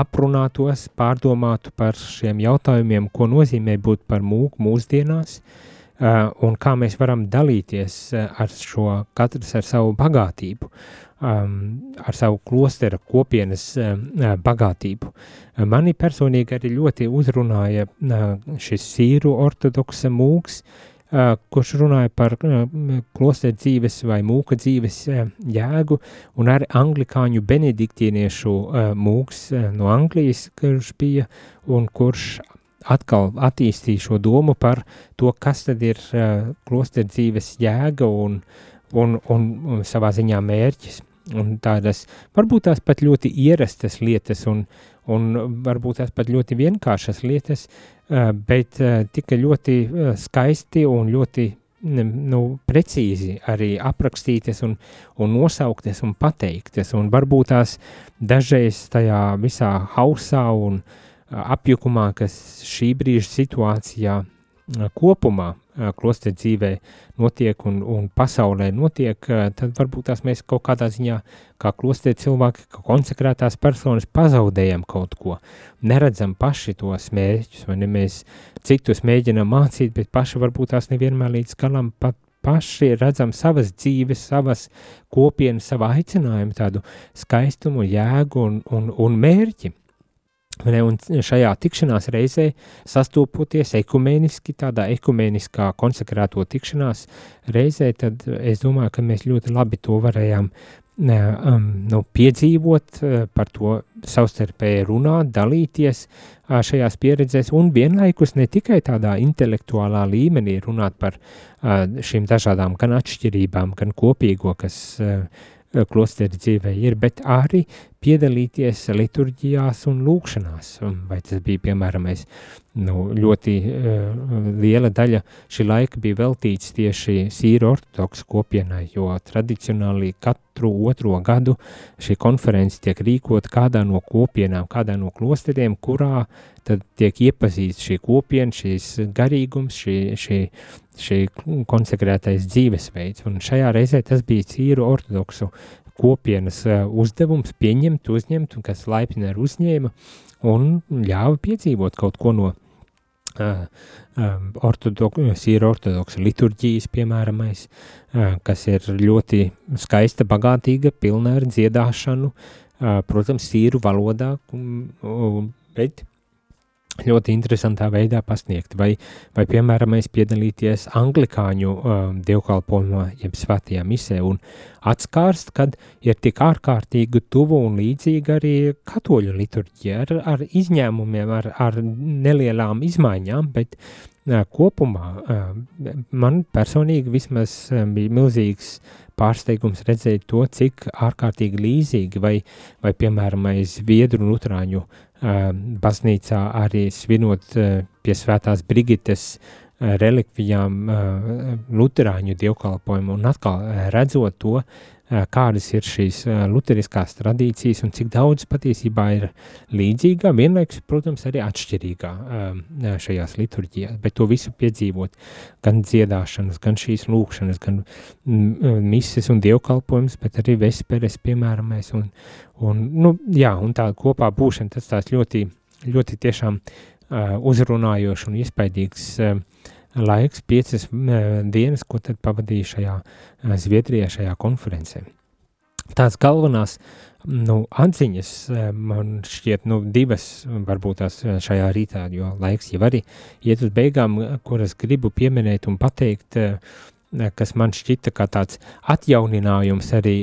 aprunātos, pārdomātu par šiem jautājumiem, ko nozīmē būt par mūku mūsdienās, uh, un kā mēs varam dalīties uh, ar šo, katrs ar savu bagātību, um, ar savu klostera kopienas uh, bagātību. Mani personīgi arī ļoti uzrunāja šis sīru ortodoksa mūks, kurš runāja par klosteru dzīves vai mūka dzīves jēgu, un arī anglikāņu benediktīniešu mūks no Anglijas, kurš bija, un kurš atkal attīstīja šo domu par to, kas tad ir klosteru dzīves jēga un, un, un, un savā ziņā mērķis. Un tādas varbūt tās pat ļoti ierastas lietas un, un varbūt tās pat ļoti vienkāršas lietas, Eh, bet eh, tika ļoti eh, skaisti un ļoti nu, precīzi arī aprakstītas un, un nosauktas un pateiktas, un varbūt tās dažreiz tajā visā hausā un apjukumā, kas šī brīža situācijā kopumā klosteru dzīvē notiek un, un pasaulē notiek, tad varbūt tās mēs kaut kādā ziņā, kā klosteru cilvēki, kā konsekrētās personas, pazaudējam kaut ko. Neredzam paši tos mērķus, vai ne mēs citus mēģinām mācīt, bet paši varbūt tās nevienmēr līdz galam pat paši redzam savas dzīves, savas kopienas, savu aicinājumu, tādu skaistumu, jēgu un, un, un mērķi. Un šajā tikšanās reizē sastopoties ekumēniski, tādā ekumēniskā konsekrēto tikšanās reizē, tad es domāju, ka mēs ļoti labi to varējām um, nu, piedzīvot, uh, par to savstarpēji runāt, dalīties šajās pieredzēs un vienlaikus ne tikai tādā intelektuālā līmenī runāt par šīm dažādām gan atšķirībām, gan kopīgo, kas uh, klosteri dzīvē ir, bet arī piedalīties liturģijās un lūkšanās. Vai tas bija, piemēram, mēs, nu, ļoti uh, liela daļa šī laika bija veltīts tieši sīru ortodoksu kopienai, jo tradicionāli katru otro gadu šī konference tiek rīkot kādā no kopienām, kādā no klosteriem, kurā tad tiek iepazīst šī kopiena, šīs garīgums, šī, šī, šī konsekrētais dzīvesveids. Un šajā reizē tas bija cīru ortodoksu kopienas uh, uzdevums pieņemt, uzņemt, un kas laipni ar uzņēma un ļāva piedzīvot kaut ko no uh, um, ortodok, sīra ortodoksa liturģijas, piemēram, uh, kas ir ļoti skaista, bagātīga, pilna ar dziedāšanu, uh, protams, sīru valodā, um, bet ļoti interesantā veidā pasniegt, vai, vai piemēram, mēs piedalīties anglikāņu um, dievkalpojumā, jeb svētajā misē, un atskārst, kad ir tik ārkārtīgi tuvu un līdzīgi arī katoļu liturģija, ar, ar izņēmumiem, ar, ar nelielām izmaiņām, bet uh, kopumā uh, man personīgi vismaz uh, bija milzīgs pārsteigums redzēt to, cik ārkārtīgi līdzīgi vai, vai piemēram, Zviedru un Utrāņu uh, baznīcā arī svinot pie svētās Brigites relikvijām luterāņu dievkalpojumu un atkal redzot to, kādas ir šīs luteriskās tradīcijas un cik daudz patiesībā ir līdzīgā, vienlaikus, protams, arī atšķirīgā šajās liturģijās, bet to visu piedzīvot, gan dziedāšanas, gan šīs lūkšanas, gan mises un dievkalpojums, bet arī vesperes, piemēram, mēs, un, un, nu, jā, un tā kopā būšana, tas tās ļoti, ļoti tiešām uzrunājoši un iespaidīgs uh, laiks, piecas dienas, ko tad pavadīju šajā Zviedrijā, šajā konferencē. Tās galvenās nu, atziņas man šķiet nu, divas, varbūt tās šajā rītā, jo laiks jau arī iet uz beigām, kuras gribu pieminēt un pateikt, kas man šķita kā tāds atjauninājums arī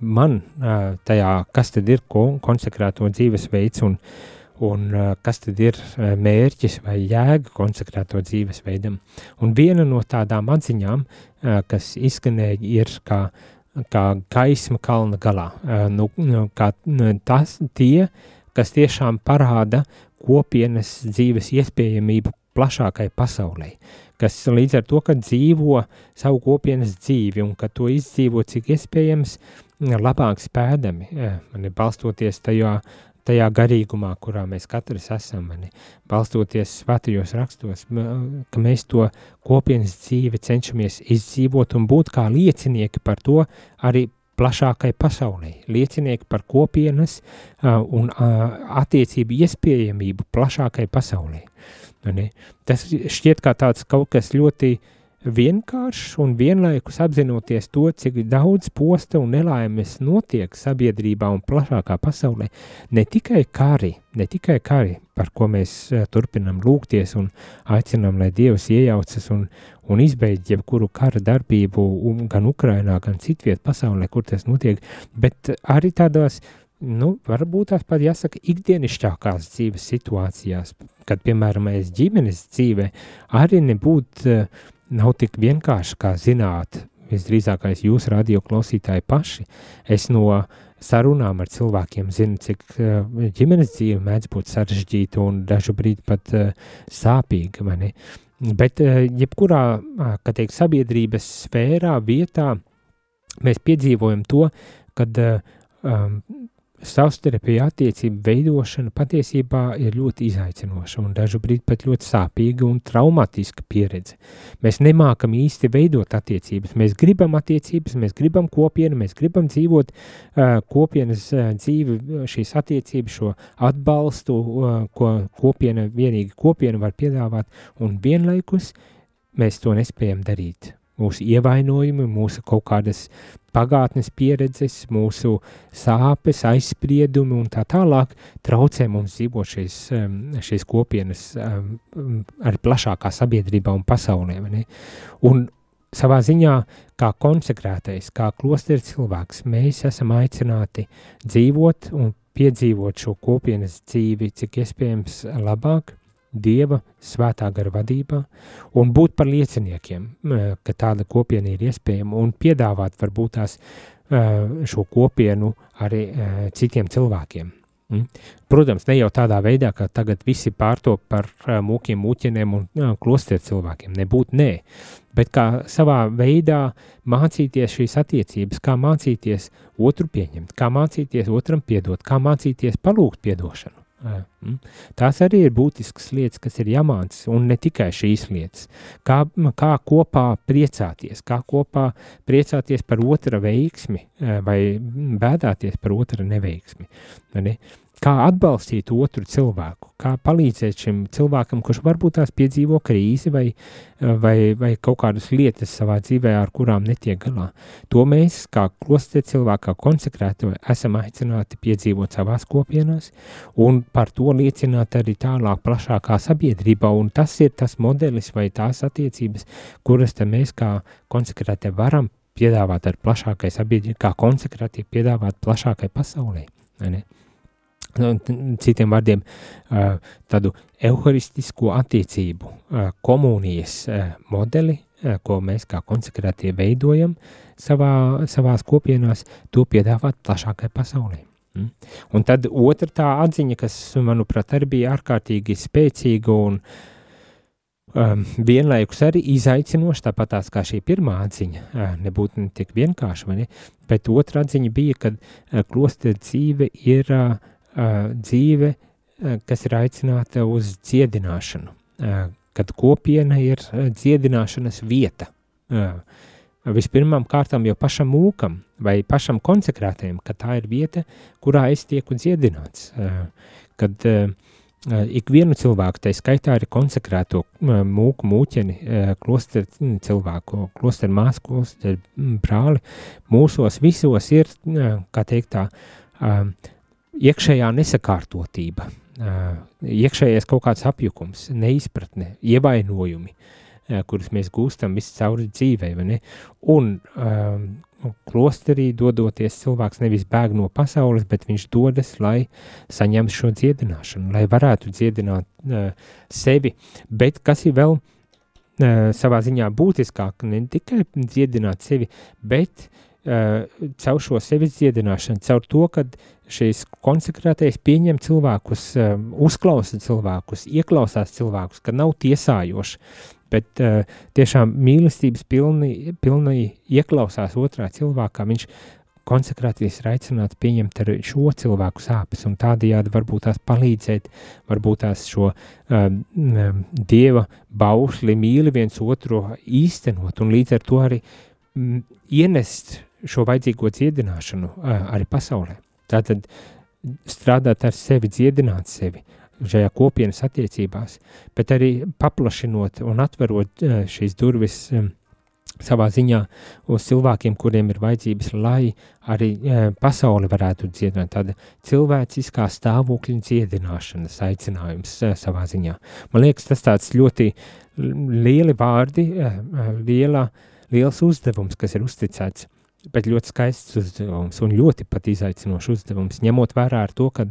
man tajā, kas tad ir konsekrēto dzīvesveids un uh, un kas tad ir mērķis vai jēga konsekrēto dzīvesveidam. Un viena no tādām atziņām, kas izskanēja, ir kā, kā gaisma kalna galā. Nu, nu, kā tas tie, kas tiešām parāda kopienas dzīves iespējamību plašākai pasaulē, kas līdz ar to, ka dzīvo savu kopienas dzīvi un ka to izdzīvo cik iespējams labāk spēdami, balstoties tajā tajā garīgumā, kurā mēs katrs esam, mani, balstoties svētajos rakstos, ka mēs to kopienas dzīvi cenšamies izdzīvot un būt kā liecinieki par to arī plašākai pasaulē, liecinieki par kopienas uh, un uh, attiecību iespējamību plašākai pasaulē. Ne? Tas šķiet kā tāds kaut kas ļoti uh, vienkāršs un vienlaikus apzinoties to, cik daudz posta un nelaimes notiek sabiedrībā un plašākā pasaulē, ne tikai kari, ne tikai kari, par ko mēs uh, turpinam lūgties un aicinām, lai Dievs iejaucas un, un izbeidz jebkuru kara darbību un, gan Ukrainā, gan citviet pasaulē, kur tas notiek, bet arī tādās nu, varbūt tās pat jāsaka, ikdienišķākās dzīves situācijās, kad, piemēram, mēs ģimenes dzīvē arī nebūtu uh, nav tik vienkārši kā zināt, visdrīzākais jūs radio klausītāji paši. Es no sarunām ar cilvēkiem zinu, cik uh, ģimenes dzīve mēdz būt sarežģīta un dažu brīdi pat uh, sāpīga. Mani. Bet uh, jebkurā, kā teikt, sabiedrības sfērā, vietā mēs piedzīvojam to, kad um, savstarpēja attiecību veidošana patiesībā ir ļoti izaicinoša un dažu brīdi pat ļoti sāpīga un traumatiska pieredze. Mēs nemākam īsti veidot attiecības. Mēs gribam attiecības, mēs gribam kopienu, mēs gribam dzīvot uh, kopienas uh, dzīvi, šīs attiecības, šo atbalstu, uh, ko kopiena, vienīgi kopiena var piedāvāt, un vienlaikus mēs to nespējam darīt mūsu ievainojumi, mūsu kaut kādas pagātnes pieredzes, mūsu sāpes, aizspriedumi un tā tālāk traucē mums dzīvot šīs, šīs kopienas ar plašākā sabiedrībā un pasaulē. Un savā ziņā, kā konsekrētais, kā klosteri cilvēks, mēs esam aicināti dzīvot un piedzīvot šo kopienas dzīvi, cik iespējams labāk, Dieva svētā gara vadībā un būt par lieciniekiem, ka tāda kopiena ir iespējama un piedāvāt varbūt tās šo kopienu arī citiem cilvēkiem. Mm. Protams, ne jau tādā veidā, ka tagad visi pārtop par mūkiem, mūķiem un klosteru cilvēkiem. Nebūtu nē, bet kā savā veidā mācīties šīs attiecības, kā mācīties otru pieņemt, kā mācīties otram piedot, kā mācīties palūgt piedošanu. Mm. Tās arī ir būtiskas lietas, kas ir jāmācās, un ne tikai šīs lietas. Kā, kā kopā priecāties, kā kopā priecāties par otra veiksmi vai bēdāties par otra neveiksmi. Ne? Kā atbalstīt otru cilvēku, kā palīdzēt šim cilvēkam, kurš varbūt tās piedzīvo krīzi vai, vai, vai kaut kādas lietas savā dzīvē, ar kurām netiek galā. To mēs, kā klostē cilvēki, kā konsekrēti, esam aicināti piedzīvot savās kopienās un par to liecināt arī tālāk plašākā sabiedrībā, un tas ir tas modelis vai tās attiecības, kuras mēs kā konsekrēti varam piedāvāt ar plašākai sabiedrībai, kā konsekrēti piedāvāt plašākai pasaulē. Ne? Nu, citiem vārdiem, tādu evaharistisko attiecību, komunijas modeli, ko mēs kā konsekrētie veidojam savā, savās kopienās, to piedāvāt plašākai pasaulē. Mm. Un tad otra tā atziņa, kas, manuprāt, arī bija ārkārtīgi spēcīga un um, vienlaikus arī izaicinoša, tāpat tās kā šī pirmā atziņa, nebūtu ne tik vienkārša, vai ne? Bet otra atziņa bija, ka klostera dzīve ir uh, dzīve, kas ir aicināta uz dziedināšanu, kad kopiena ir dziedināšanas vieta. Vispirmām kārtām jau pašam mūkam vai pašam konsekrētajam, ka tā ir vieta, kurā es tieku dziedināts. Kad ikvienu cilvēku, tā skaitā arī konsekrēto mūku mūķeni, klosteru cilvēku, klosteru māsu, klosteru brāli, mūsos visos ir, kā teikt tā, iekšējā nesakārtotība, iekšējais kaut kāds apjukums, neizpratne, ievainojumi, kurus mēs gūstam visu cauri dzīvē? Un um, klosterī dodoties cilvēks nevis bēg no pasaules, bet viņš dodas, lai saņemtu šo dziedināšanu, lai varētu dziedināt uh, sevi, bet kas ir vēl uh, savā ziņā būtiskāk, ne tikai dziedināt sevi, bet uh, caur šo sevis dziedināšanu, caur to, kad šīs konsekrētais pieņem cilvēkus, um, uzklausa cilvēkus, ieklausās cilvēkus, ka nav tiesājoši, bet uh, tiešām mīlestības pilni, pilni ieklausās otrā cilvēkā, viņš konsekrācijas ir aicināts pieņemt arī šo cilvēku sāpes un tādējādi varbūt tās palīdzēt, varbūt tās šo um, um, dieva bausli mīli viens otru īstenot un līdz ar to arī um, ienest šo vajadzīgo dziedināšanu uh, arī pasaulē. Tātad strādāt ar sevi, dziedināt sevi šajā kopienas attiecībās, bet arī paplašinot un atverot eh, šīs durvis eh, savā ziņā uz cilvēkiem, kuriem ir vajadzības, lai arī e, pasauli varētu dziedināt. Tāda cilvēciskā stāvokļa dziedināšanas aicinājums savā ziņā. Man liekas, tas tāds ļoti lieli vārdi, liela, liels uzdevums, kas ir uzticēts bet ļoti skaists uzdevums un ļoti pat izaicinošs uzdevums, ņemot vērā ar to, ka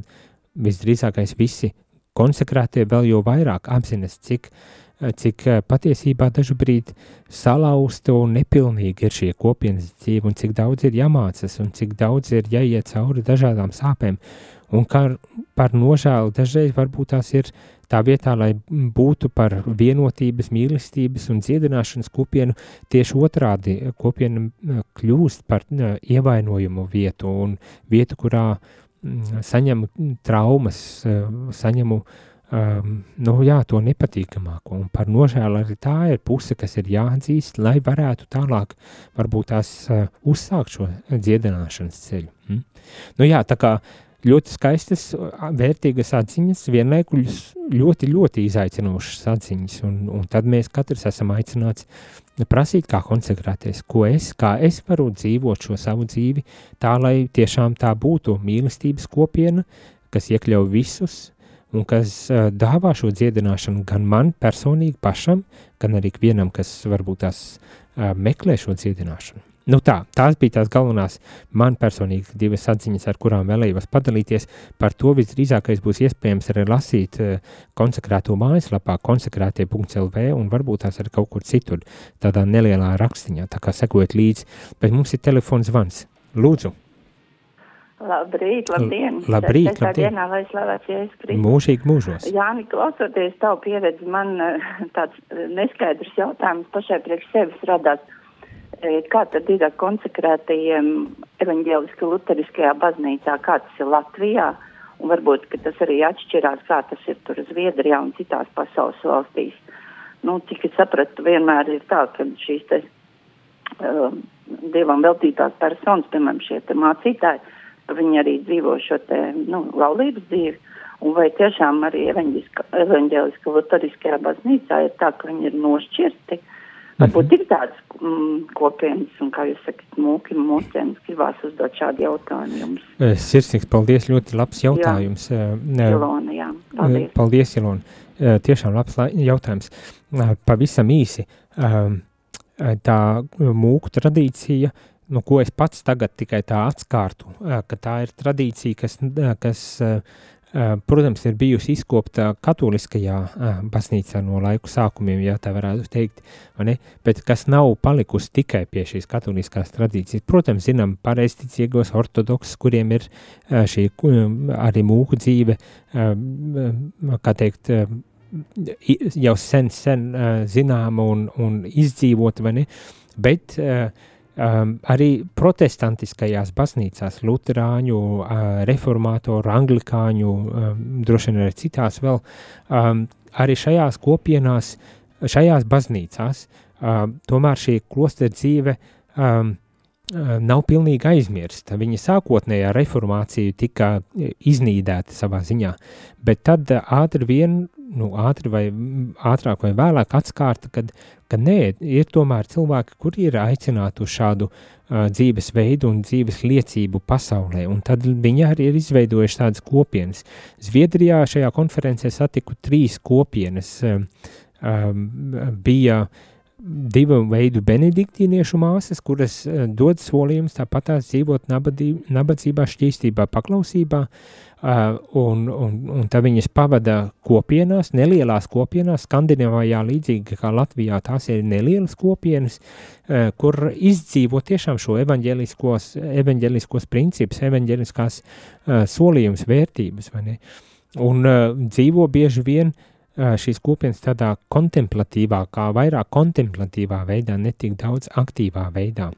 visdrīzākais visi konsekrētie vēl jau vairāk apzinas, cik, cik patiesībā dažu brīdi salauzta un nepilnīga ir šie kopienas dzīve, un cik daudz ir jāmācas, un cik daudz ir jāiet cauri dažādām sāpēm, un kā par nožēlu dažreiz varbūt tās ir uh, Tā vietā, lai būtu par vienotības, mīlestības un dziedināšanas kopienu, tieši otrādi kopiena kļūst par ievainojumu vietu un vietu, kurā saņemu traumas, saņemu um, nu, jā, to nepatīkamāko. Un par nožēlu arī tā ir puse, kas ir jāatzīst, lai varētu tālāk varbūt tās uh, uzsākt šo dziedināšanas ceļu. Mm? Nu, jā, tā kā ļoti skaistas, vērtīgas atziņas, vienlaikus ļoti, ļoti izaicinošas atziņas. Un, un tad mēs katrs esam aicināts prasīt, kā konsekrēties, ko es, kā es varu dzīvot šo savu dzīvi, tā lai tiešām tā būtu mīlestības kopiena, kas iekļauj visus un kas uh, dāvā šo dziedināšanu gan man personīgi pašam, gan arī vienam, kas varbūt tās uh, meklē šo dziedināšanu. Nu tā, tās bija tās galvenās man personīgi divas atziņas, ar kurām vēlējos padalīties. Par to visdrīzākais būs iespējams arī lasīt uh, konsekrēto mājaslapā konsekrētie.lv un varbūt tās arī kaut kur citur, tādā nelielā rakstiņā, tā kā sekojot līdzi. Bet mums ir telefons zvans. Lūdzu. Labrīt, labdien! Labrīt, Sestā labdien. dienā, lai slavēts Jēzus Kristus. Mūžīgi mūžos. Jāni, klausoties tavu pieredzi, man eh, tāds eh, neskaidrs jautājums pašai priekš sevis radās. Eh, Kā tad ir ar konsekrētajiem evaņģēliski luteriskajā baznīcā, kā tas ir Latvijā? Un varbūt, ka tas arī atšķirās, kā tas ir tur Zviedrijā un citās pasaules valstīs. Nu, cik es sapratu, vienmēr ir tā, ka šīs te uh, dievam veltītās personas, piemēram, šie te mācītāji, viņi arī dzīvo šo te, nu, laulības dzīvi. Un vai tiešām arī evaņģēliska luteriskajā baznīcā ir tā, ka viņi ir nošķirti? Varbūt ir tādas mm, kopienas, un kā jūs sakat, mūki, mūcienas, gribās uzdot šādu jautājumu jums. Eh, Sirsnīgs paldies, ļoti labs jautājums. Jā. Ilona, jā, paldies. Paldies, Ilona. Tiešām labs jautājums. Pavisam īsi. Tā mūku tradīcija, nu, ko es pats tagad tikai tā atskārtu, ka tā ir tradīcija, kas, kas protams, ir bijusi izkopta katoliskajā baznīcā no laiku sākumiem, ja tā varētu teikt, bet kas nav palikusi tikai pie šīs katoliskās tradīcijas. Protams, zinām, pareizticīgos ortodoksus, kuriem ir šī arī mūku dzīve, kā teikt, jau sen, sen zināma un, un izdzīvota, vai ne? Bet uh, Um, arī protestantiskajās baznīcās, Lutāņu, uh, reformātoru, anglikāņu, um, droši vien arī citās vēl, um, arī šajās kopienās, šajās baznīcās, um, tomēr šī klosteru dzīve um, nav pilnīgi aizmirsta. Viņa sākotnējā reformācija tika iznīdēta savā ziņā, bet tad ātri vien nu, ātri vai ātrāk vai vēlāk atskārta, kad, ka nē, ir tomēr cilvēki, kuri ir aicināti uz šādu uh, dzīvesveidu un dzīves liecību pasaulē, un tad viņi arī ir izveidojuši tādas kopienas. Zviedrijā šajā konferencē satiku trīs kopienas, um, bija divu veidu benediktīniešu māsas, kuras dod solījumus tāpatās dzīvot nabadzībā, šķīstībā, paklausībā, uh, Uh, un, un, un tad viņas pavada kopienās, nelielās kopienās, Skandinavijā līdzīgi kā Latvijā, tās ir nelielas kopienas, uh, kur izdzīvo tiešām šo evaņģeliskos, evaņģeliskos principus, evaņģeliskās uh, solījums, vērtības, vai ne? Un uh, dzīvo bieži vien uh, šīs kopienas tādā kontemplatīvā, vairāk kontemplatīvā veidā, ne tik daudz aktīvā veidā.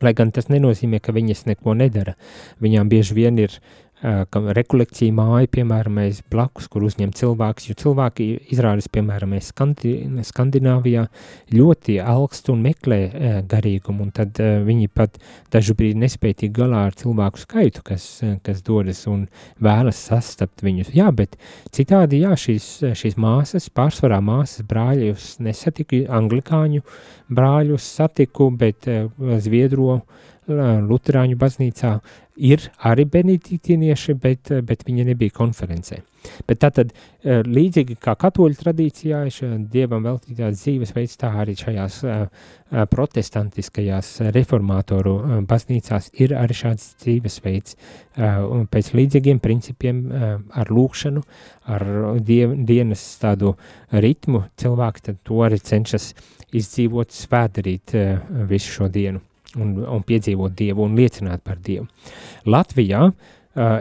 Lai gan tas nenozīmē, ka viņas neko nedara. Viņām bieži vien ir ka rekolekcija māja, piemēram, blakus, kur uzņem cilvēks, jo cilvēki izrādas, piemēram, Skandi, Skandināvijā ļoti augst un meklē garīgumu, un tad viņi pat dažu brīdi nespēja tik galā ar cilvēku skaitu, kas, kas dodas un vēlas sastapt viņus. Jā, bet citādi, jā, šīs, šīs māsas, pārsvarā māsas brāļus nesatiku, anglikāņu brāļus satiku, bet Zviedro Lutāņu baznīcā ir arī benediktīnieši, bet, bet viņi nebija konferencē. Bet tātad eh, līdzīgi kā katoļu tradīcijā, dievam veltītās dzīvesveids, tā arī šajās uh, protestantiskajās reformātoru baznīcās ir arī šāds dzīvesveids uh, pēc līdzīgiem principiem ar lūkšanu, ar diev, dienas tādu ritmu cilvēki to arī cenšas izdzīvot, svētdarīt visu šo dienu un, un piedzīvot Dievu un liecināt par Dievu. Latvijā uh,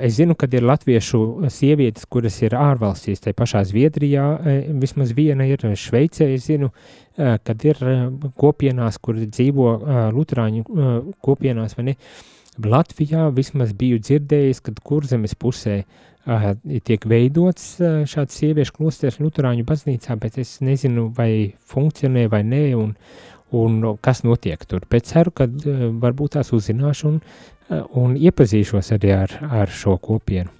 es zinu, ka ir latviešu sievietes, kuras ir ārvalstīs, tai pašā Zviedrijā, vismaz viena ir Šveicē, es zinu, kad ir kopienās, kur dzīvo luterāņu kopienās, vai ne? Latvijā vismaz biju dzirdējis, kad kurzemes pusē tiek veidots šāds sieviešu klosters luterāņu baznīcā, bet es nezinu, vai funkcionē vai nē, un, un kas notiek tur. Bet ceru, ka uh, varbūt tās uzzināšu un, uh, un iepazīšos arī ar, ar šo kopienu.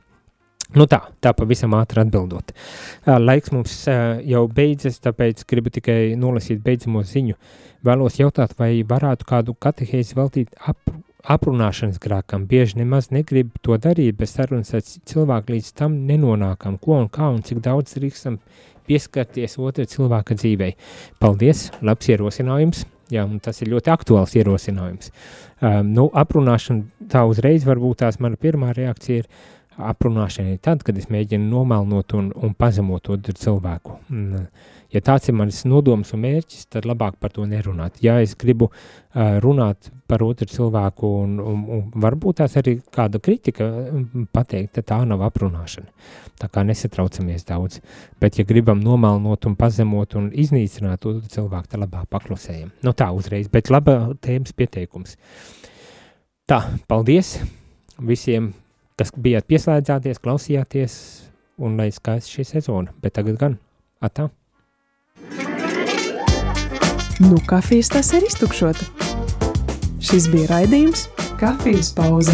Nu tā, tā pavisam ātri atbildot. Uh, laiks mums uh, jau beidzas, tāpēc gribu tikai nolasīt beidzamo ziņu. Vēlos jautāt, vai varētu kādu katehēzi veltīt ap, aprunāšanas grākam. Bieži nemaz negrib to darīt, bet sarunas ar cilvēku līdz tam nenonākam. Ko un kā un cik daudz drīkstam pieskarties otra cilvēka dzīvei. Paldies, labs ierosinājums. Jā, un tas ir ļoti aktuāls ierosinājums. Um, nu, aprunāšana tā uzreiz varbūt tās mana pirmā reakcija ir, aprunāšana ir tad, kad es mēģinu nomelnot un, un pazemot otru cilvēku. Un, ja tāds ir mans nodoms un mērķis, tad labāk par to nerunāt. Ja es gribu uh, runāt par otru cilvēku un, un, un varbūt tās arī kāda kritika pateikt, tad tā nav aprunāšana. Tā kā nesatraucamies daudz. Bet ja gribam nomelnot un pazemot un iznīcināt otru cilvēku, tad labāk paklusējam. Nu tā uzreiz, bet laba tēmas pieteikums. Tā, paldies visiem kas bijāt pieslēdzāties, klausījāties, un lai skaisti šī sezona. Bet tagad gan, atā. Nu, kafijas tas ir iztukšota. Šis bija raidījums Kafijas pauze.